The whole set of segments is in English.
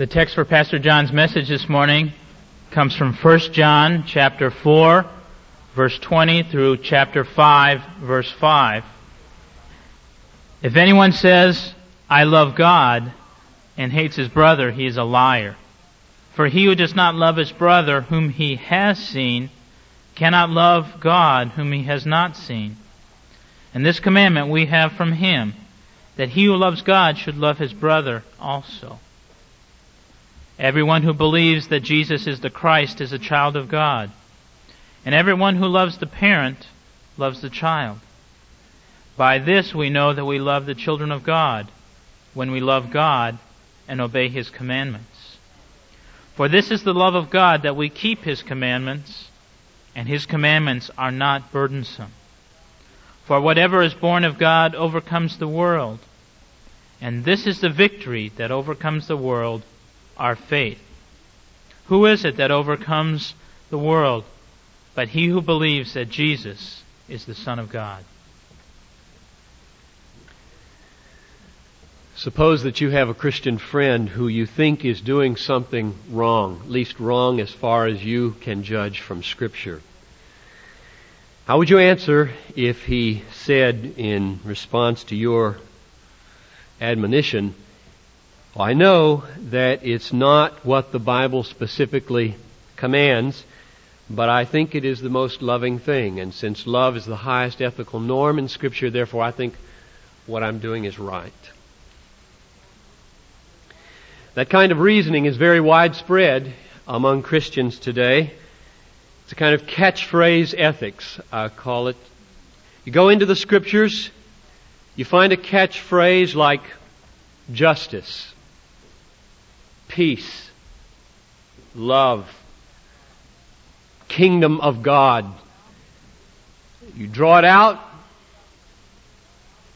The text for Pastor John's message this morning comes from 1 John chapter 4 verse 20 through chapter 5 verse 5. If anyone says, I love God and hates his brother, he is a liar. For he who does not love his brother whom he has seen cannot love God whom he has not seen. And this commandment we have from him, that he who loves God should love his brother also. Everyone who believes that Jesus is the Christ is a child of God. And everyone who loves the parent loves the child. By this we know that we love the children of God, when we love God and obey His commandments. For this is the love of God that we keep His commandments, and His commandments are not burdensome. For whatever is born of God overcomes the world. And this is the victory that overcomes the world, our faith. Who is it that overcomes the world but he who believes that Jesus is the Son of God? Suppose that you have a Christian friend who you think is doing something wrong, at least wrong as far as you can judge from Scripture. How would you answer if he said in response to your admonition, I know that it's not what the Bible specifically commands, but I think it is the most loving thing. And since love is the highest ethical norm in Scripture, therefore I think what I'm doing is right. That kind of reasoning is very widespread among Christians today. It's a kind of catchphrase ethics, I call it. You go into the Scriptures, you find a catchphrase like justice, peace, love, kingdom of God. You draw it out,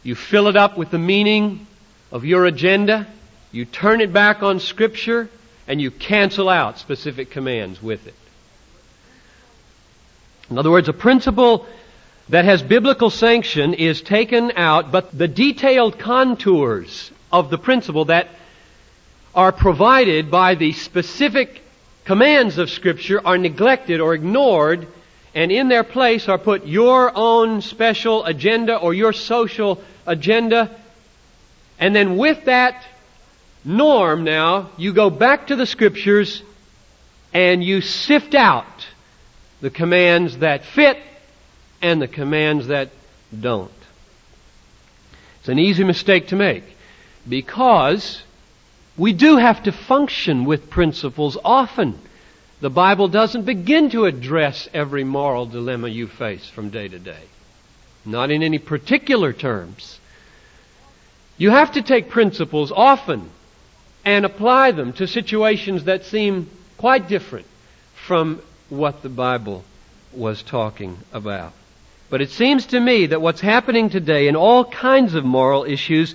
you fill it up with the meaning of your agenda, you turn it back on Scripture, and you cancel out specific commands with it. In other words, a principle that has biblical sanction is taken out, but the detailed contours of the principle that are provided by the specific commands of Scripture are neglected or ignored, and in their place are put your own special agenda or your social agenda. And then with that norm now, you go back to the Scriptures and you sift out the commands that fit and the commands that don't. It's an easy mistake to make because we do have to function with principles often. The Bible doesn't begin to address every moral dilemma you face from day to day. Not in any particular terms. You have to take principles often and apply them to situations that seem quite different from what the Bible was talking about. But it seems to me that what's happening today in all kinds of moral issues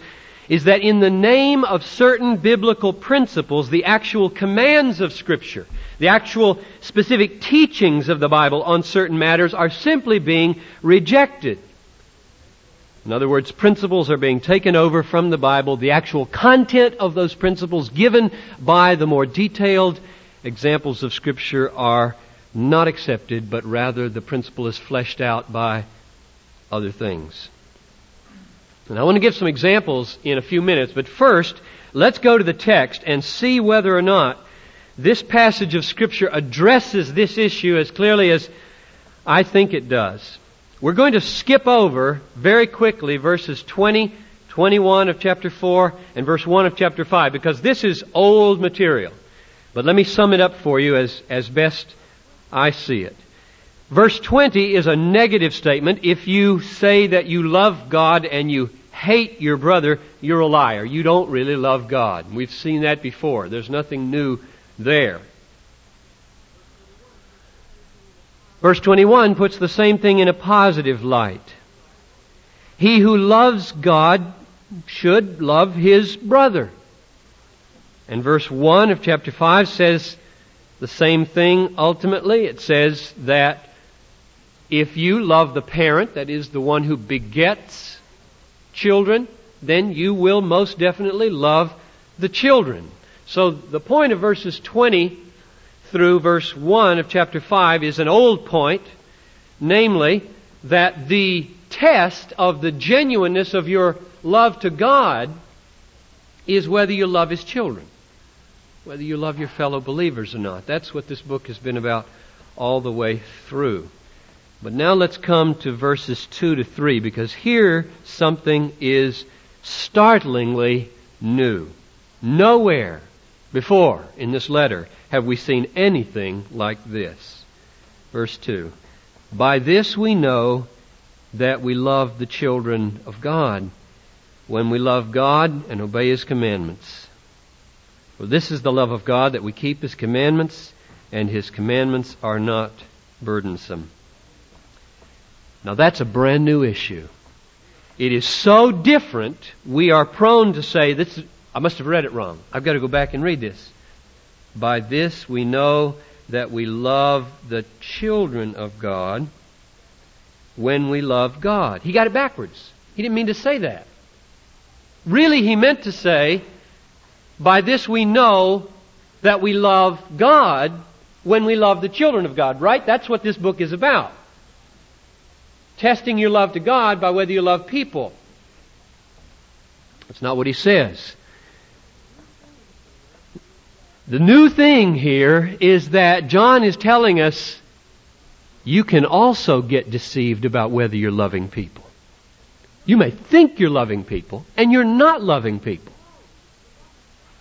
is that in the name of certain biblical principles, the actual commands of Scripture, the actual specific teachings of the Bible on certain matters are simply being rejected. In other words, principles are being taken over from the Bible, the actual content of those principles given by the more detailed examples of Scripture are not accepted, but rather the principle is fleshed out by other things. And I want to give some examples in a few minutes, but first, let's go to the text and see whether or not this passage of Scripture addresses this issue as clearly as I think it does. We're going to skip over very quickly verses 20, 21 of chapter 4, and verse 1 of chapter 5, because this is old material. But let me sum it up for you as, as best I see it. Verse 20 is a negative statement. If you say that you love God and you hate your brother, you're a liar. You don't really love God. We've seen that before. There's nothing new there. Verse 21 puts the same thing in a positive light. He who loves God should love his brother. And verse 1 of chapter 5 says the same thing ultimately. It says that if you love the parent, that is the one who begets children, then you will most definitely love the children. So the point of verses 20 through verse 1 of chapter 5 is an old point, namely that the test of the genuineness of your love to God is whether you love His children, whether you love your fellow believers or not. That's what this book has been about all the way through. But now let's come to verses 2 to 3 because here something is startlingly new. Nowhere before in this letter have we seen anything like this. Verse 2 By this we know that we love the children of God, when we love God and obey His commandments. For this is the love of God, that we keep His commandments, and His commandments are not burdensome. Now that's a brand new issue. It is so different, we are prone to say, this, I must have read it wrong. I've got to go back and read this. By this we know that we love the children of God when we love God. He got it backwards. He didn't mean to say that. Really, he meant to say, by this we know that we love God when we love the children of God, right? That's what this book is about. Testing your love to God by whether you love people. That's not what he says. The new thing here is that John is telling us you can also get deceived about whether you're loving people. You may think you're loving people, and you're not loving people.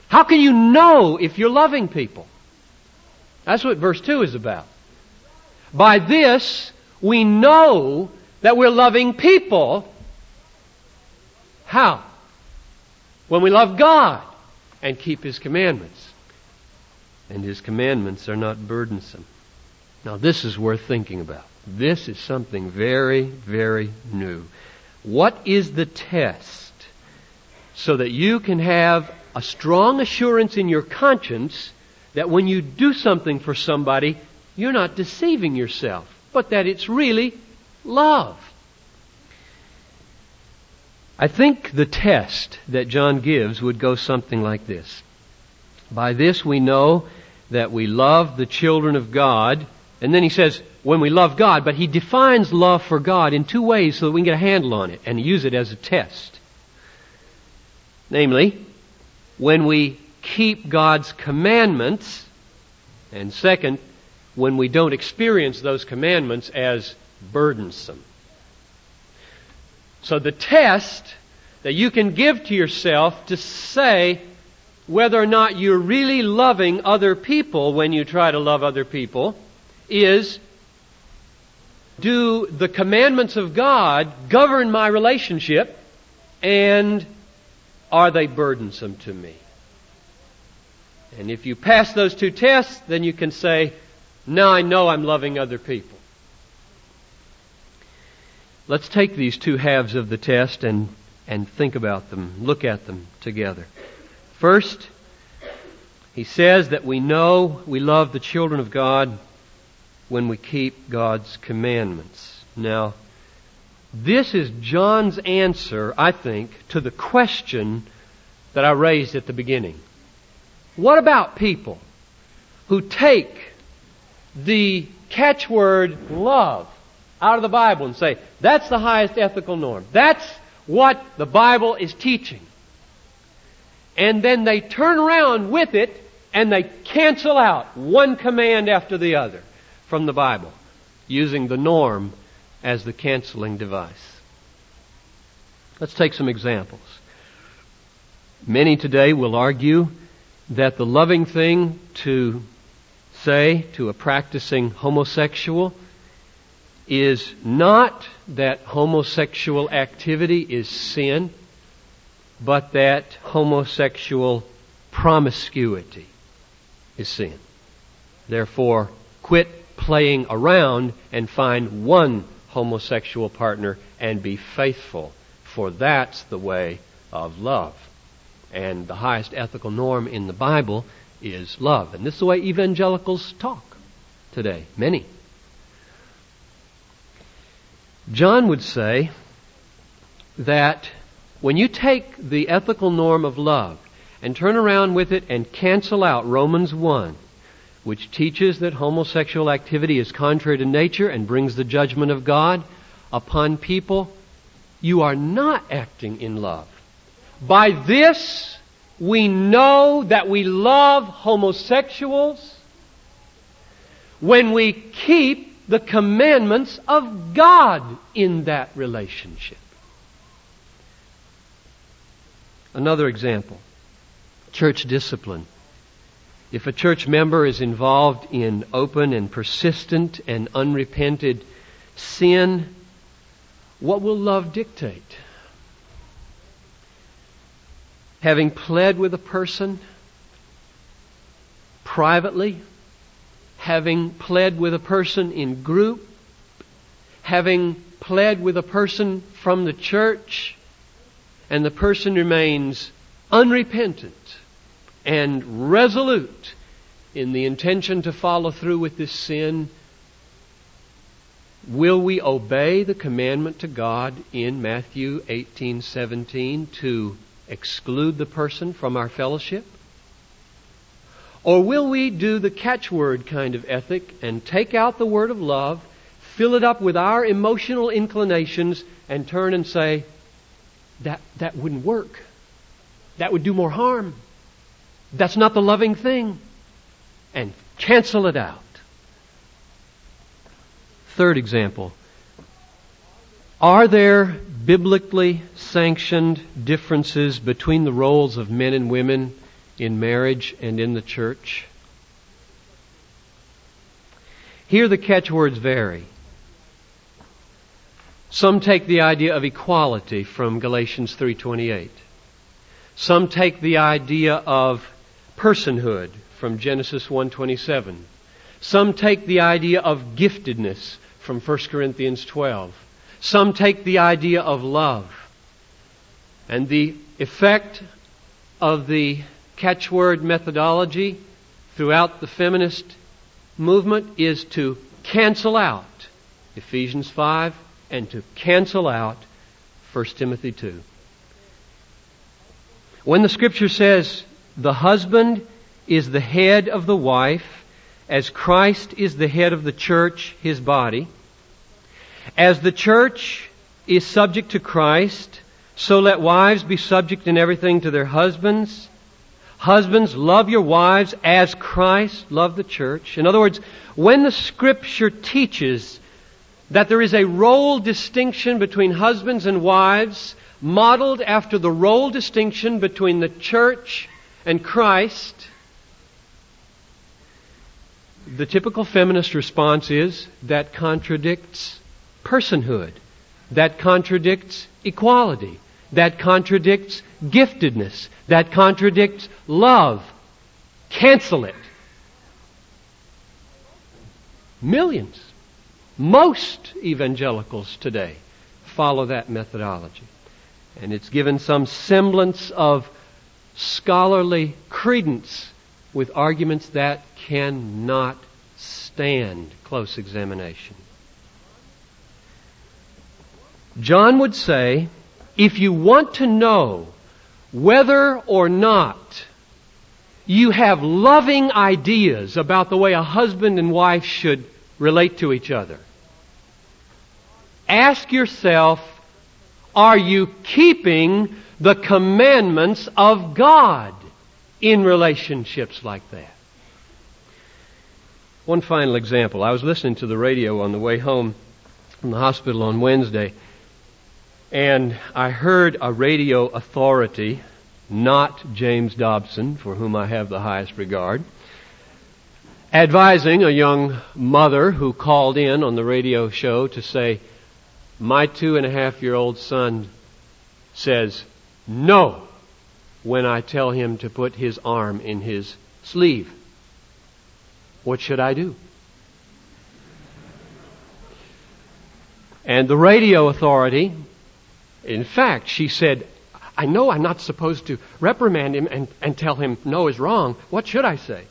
How can you know if you're loving people? That's what verse 2 is about. By this, we know that we're loving people. How? When we love God and keep His commandments. And His commandments are not burdensome. Now, this is worth thinking about. This is something very, very new. What is the test so that you can have a strong assurance in your conscience that when you do something for somebody, you're not deceiving yourself, but that it's really love? I think the test that John gives would go something like this. By this we know that we love the children of God and then he says, when we love God, but he defines love for God in two ways so that we can get a handle on it and use it as a test. Namely, when we keep God's commandments, and second, when we don't experience those commandments as burdensome. So the test that you can give to yourself to say whether or not you're really loving other people when you try to love other people is do the commandments of God govern my relationship and are they burdensome to me? And if you pass those two tests, then you can say, now I know I'm loving other people. Let's take these two halves of the test and, and think about them, look at them together. First, he says that we know we love the children of God when we keep God's commandments. Now, this is John's answer, I think, to the question that I raised at the beginning. What about people who take the catchword love out of the Bible and say, that's the highest ethical norm. That's what the Bible is teaching. And then they turn around with it and they cancel out one command after the other from the Bible, using the norm as the canceling device. Let's take some examples. Many today will argue that the loving thing to say to a practicing homosexual is not that homosexual activity is sin, but that homosexual promiscuity is sin. Therefore, quit playing around and find one homosexual partner and be faithful. For that's the way of love. And the highest ethical norm in the Bible is love. And this is the way evangelicals talk today. Many. John would say that when you take the ethical norm of love and turn around with it and cancel out Romans 1, which teaches that homosexual activity is contrary to nature and brings the judgment of God upon people, you are not acting in love. By this, we know that we love homosexuals when we keep the commandments of God in that relationship. Another example church discipline. If a church member is involved in open and persistent and unrepented sin, what will love dictate? Having pled with a person privately, having pled with a person in group, having pled with a person from the church, and the person remains unrepentant and resolute in the intention to follow through with this sin, will we obey the commandment to God in Matthew 18:17 to exclude the person from our fellowship? Or will we do the catchword kind of ethic and take out the word of love, fill it up with our emotional inclinations, and turn and say, that, that wouldn't work. That would do more harm. That's not the loving thing. And cancel it out. Third example. Are there biblically sanctioned differences between the roles of men and women in marriage and in the church? Here the catchwords vary. Some take the idea of equality from Galatians 3:28. Some take the idea of personhood from Genesis 1:27. Some take the idea of giftedness from 1 Corinthians 12. Some take the idea of love. And the effect of the catchword methodology throughout the feminist movement is to cancel out Ephesians 5 and to cancel out 1 Timothy 2. When the scripture says the husband is the head of the wife, as Christ is the head of the church, his body, as the church is subject to Christ, so let wives be subject in everything to their husbands. Husbands, love your wives as Christ loved the church. In other words, when the scripture teaches that there is a role distinction between husbands and wives, modeled after the role distinction between the church and Christ, the typical feminist response is that contradicts personhood. That contradicts equality. That contradicts giftedness. That contradicts love. Cancel it. Millions. Most evangelicals today follow that methodology and it's given some semblance of scholarly credence with arguments that cannot stand close examination. John would say, if you want to know whether or not you have loving ideas about the way a husband and wife should relate to each other, ask yourself are you keeping the commandments of God in relationships like that? One final example. I was listening to the radio on the way home from the hospital on Wednesday, and I heard a radio authority, not James Dobson, for whom I have the highest regard, advising a young mother who called in on the radio show to say, my two and a half year old son says no when I tell him to put his arm in his sleeve. What should I do? And the radio authority, in fact, she said, I know I'm not supposed to reprimand him and, and tell him no is wrong. What should I say?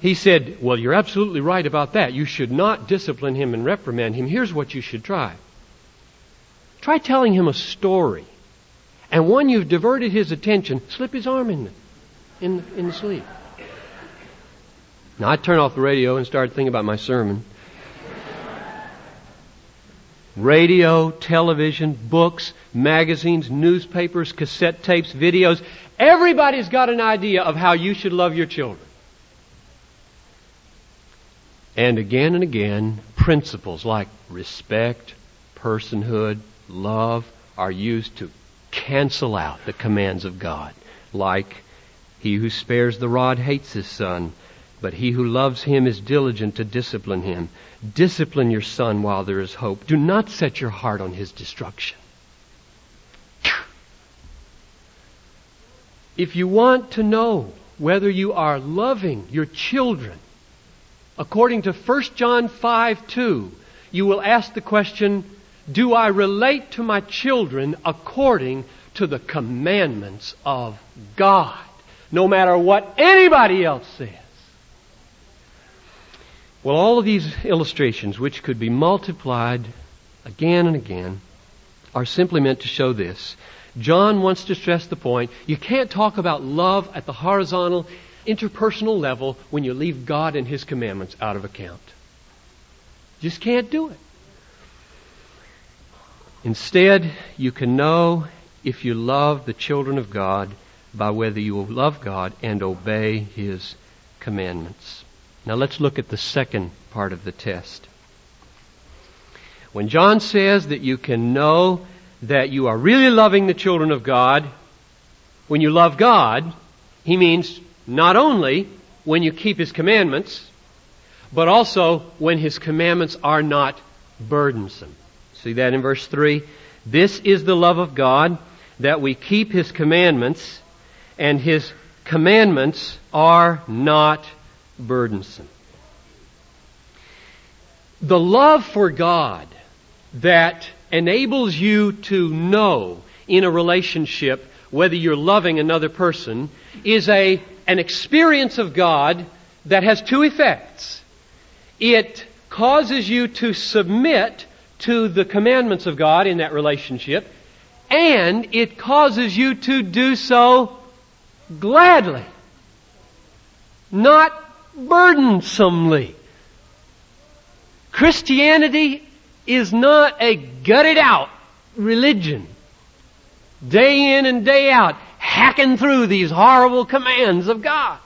He said, Well, you're absolutely right about that. You should not discipline him and reprimand him. Here's what you should try try telling him a story And when you've diverted his attention, slip his arm in, in, in the sleeve. Now I turn off the radio and start thinking about my sermon. Radio, television, books, magazines, newspapers, cassette tapes, videos. Everybody's got an idea of how you should love your children. And again and again, principles like respect, personhood, love are used to cancel out the commands of God. Like, he who spares the rod hates his son, but he who loves him is diligent to discipline him. Discipline your son while there is hope. Do not set your heart on his destruction. If you want to know whether you are loving your children, according to 1 John 5 2, you will ask the question, Do I relate to my children according to the commandments of God? No matter what anybody else says. Well, all of these illustrations, which could be multiplied again and again, are simply meant to show this. John wants to stress the point you can't talk about love at the horizontal, interpersonal level when you leave God and His commandments out of account. Just can't do it. Instead, you can know if you love the children of God by whether you will love God and obey His commandments. Now let's look at the second part of the test. When John says that you can know that you are really loving the children of God, when you love God, he means not only when you keep his commandments, but also when his commandments are not burdensome. See that in verse 3? This is the love of God, that we keep his commandments, and his commandments are not burdensome. The love for God that enables you to know in a relationship whether you're loving another person is a, an experience of God that has two effects. It causes you to submit to the commandments of God in that relationship, and it causes you to do so gladly, not burdensomely. Christianity is not a gutted out religion. Day in and day out, hacking through these horrible commands of God.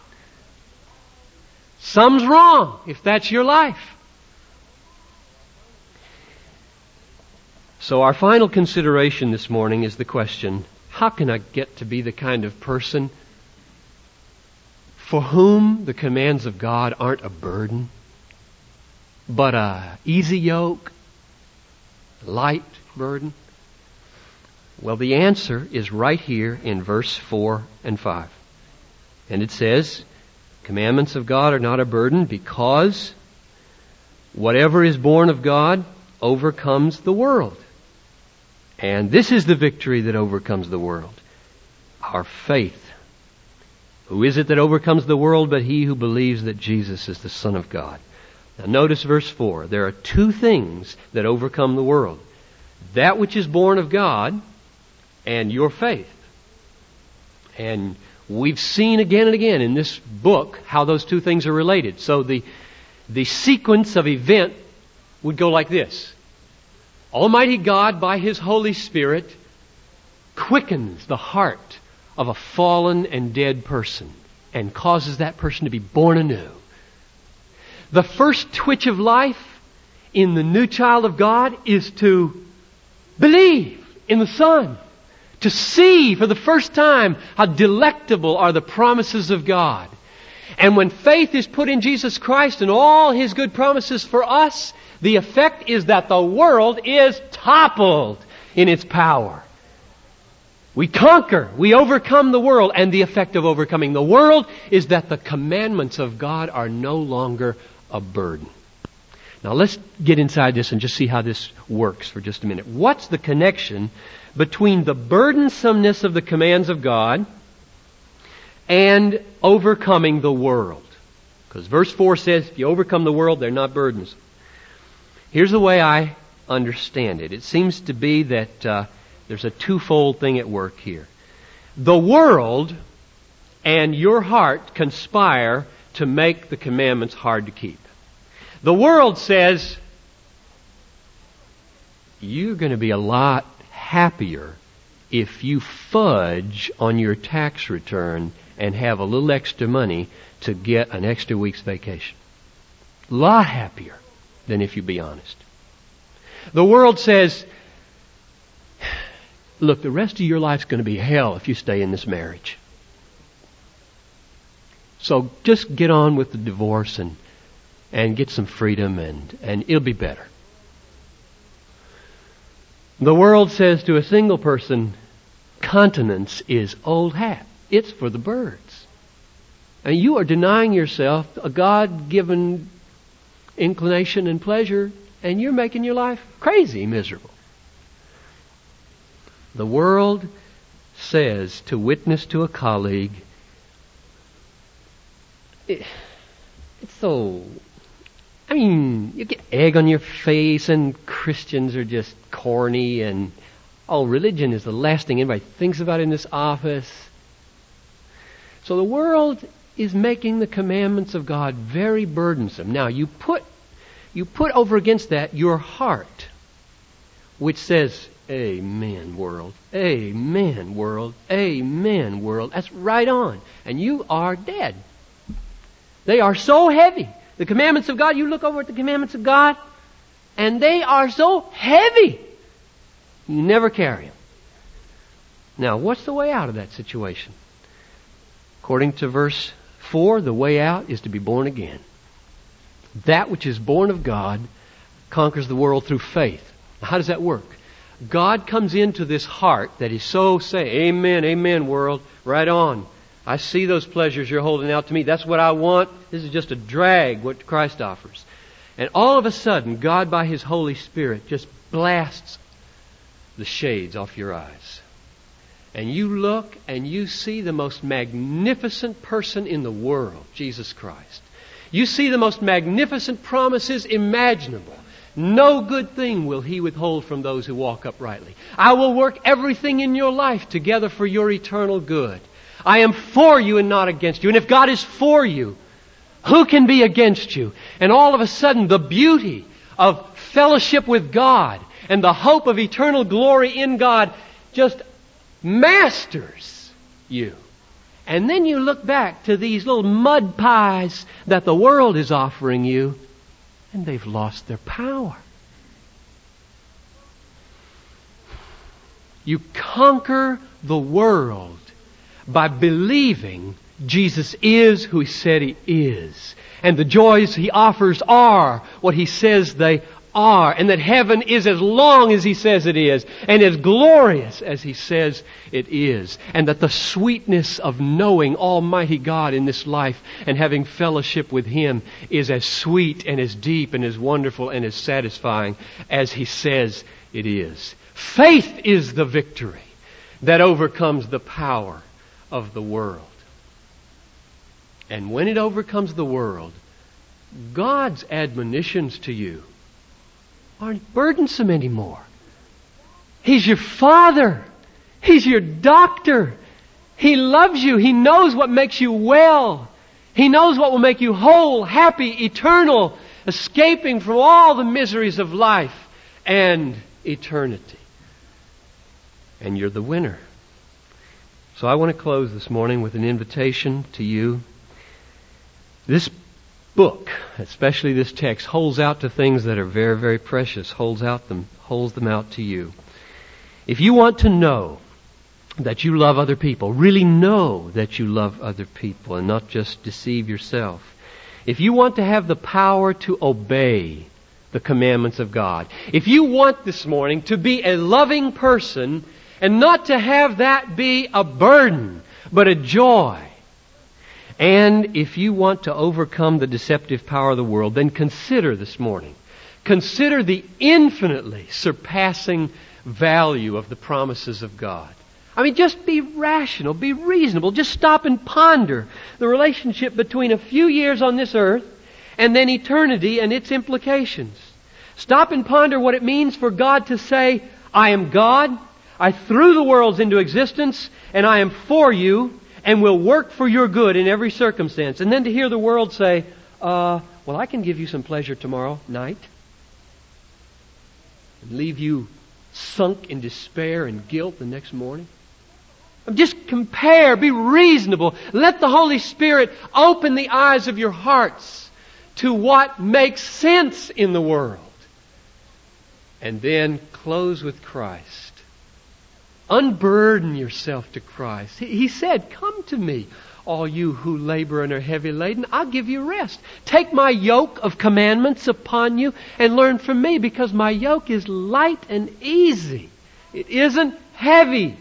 Some's wrong if that's your life. So our final consideration this morning is the question, how can I get to be the kind of person for whom the commands of God aren't a burden, but a easy yoke, light burden? Well, the answer is right here in verse 4 and 5. And it says, Commandments of God are not a burden because whatever is born of God overcomes the world. And this is the victory that overcomes the world. Our faith who is it that overcomes the world but he who believes that Jesus is the Son of God? Now notice verse 4. There are two things that overcome the world. That which is born of God and your faith. And we've seen again and again in this book how those two things are related. So the, the sequence of event would go like this. Almighty God, by His Holy Spirit, quickens the heart of a fallen and dead person and causes that person to be born anew. The first twitch of life in the new child of God is to believe in the Son, to see for the first time how delectable are the promises of God. And when faith is put in Jesus Christ and all His good promises for us, the effect is that the world is toppled in its power. We conquer, we overcome the world, and the effect of overcoming the world is that the commandments of God are no longer a burden. Now let's get inside this and just see how this works for just a minute. What's the connection between the burdensomeness of the commands of God and overcoming the world? Because verse 4 says, if you overcome the world, they're not burdens. Here's the way I understand it. It seems to be that uh, There's a twofold thing at work here. The world and your heart conspire to make the commandments hard to keep. The world says, you're going to be a lot happier if you fudge on your tax return and have a little extra money to get an extra week's vacation. A lot happier than if you be honest. The world says, look, the rest of your life's going to be hell if you stay in this marriage. So just get on with the divorce and, and get some freedom and, and it'll be better. The world says to a single person, continence is old hat. It's for the birds. And you are denying yourself a God given inclination and pleasure, and you're making your life crazy miserable. The world says to witness to a colleague, it, it's so. I mean, you get egg on your face, and Christians are just corny, and oh, religion is the last thing anybody thinks about in this office. So the world is making the commandments of God very burdensome. Now, you put you put over against that your heart, which says, Amen, world. Amen, world. Amen, world. That's right on. And you are dead. They are so heavy. The commandments of God, you look over at the commandments of God, and they are so heavy. You never carry them. Now, what's the way out of that situation? According to verse 4, the way out is to be born again. That which is born of God conquers the world through faith. How does that work? God comes into this heart that is so say, Amen, Amen, world, right on. I see those pleasures you're holding out to me. That's what I want. This is just a drag, what Christ offers. And all of a sudden, God, by His Holy Spirit, just blasts the shades off your eyes. And you look and you see the most magnificent person in the world, Jesus Christ. You see the most magnificent promises imaginable. No good thing will he withhold from those who walk uprightly. I will work everything in your life together for your eternal good. I am for you and not against you. And if God is for you, who can be against you? And all of a sudden, the beauty of fellowship with God and the hope of eternal glory in God just masters you. And then you look back to these little mud pies that the world is offering you, and they've lost their power. You conquer the world by believing Jesus is who He said He is. And the joys He offers are what He says they are. And that heaven is as long as He says it is. And as glorious as He says it is. And that the sweetness of knowing Almighty God in this life and having fellowship with Him is as sweet and as deep and as wonderful and as satisfying as He says it is. Faith is the victory that overcomes the power of the world. And when it overcomes the world, God's admonitions to you aren't burdensome anymore. He's your father. He's your doctor. He loves you. He knows what makes you well. He knows what will make you whole, happy, eternal, escaping from all the miseries of life and eternity. And you're the winner. So I want to close this morning with an invitation to you. This book, especially this text, holds out to things that are very, very precious, holds out them, holds them out to you. If you want to know that you love other people, really know that you love other people and not just deceive yourself. If you want to have the power to obey the commandments of God, if you want this morning to be a loving person and not to have that be a burden, but a joy. And if you want to overcome the deceptive power of the world, then consider this morning. Consider the infinitely surpassing value of the promises of God. I mean, just be rational, be reasonable, just stop and ponder the relationship between a few years on this earth and then eternity and its implications. Stop and ponder what it means for God to say, I am God, I threw the worlds into existence, and I am for you, and will work for your good in every circumstance. And then to hear the world say, uh, well, I can give you some pleasure tomorrow night, and leave you sunk in despair and guilt the next morning. Just compare, be reasonable. Let the Holy Spirit open the eyes of your hearts to what makes sense in the world. And then close with Christ. Unburden yourself to Christ. He said, Come to me, all you who labor and are heavy laden. I'll give you rest. Take my yoke of commandments upon you and learn from me because my yoke is light and easy. It isn't heavy.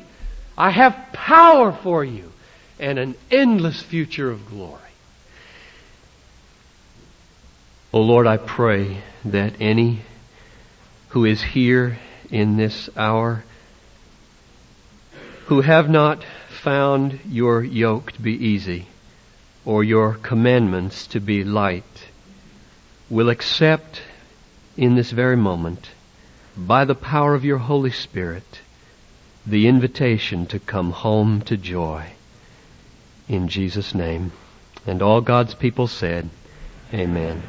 I have power for you and an endless future of glory. Oh Lord, I pray that any who is here in this hour who have not found your yoke to be easy or your commandments to be light will accept in this very moment by the power of your Holy Spirit the invitation to come home to joy. In Jesus' name. And all God's people said, Amen.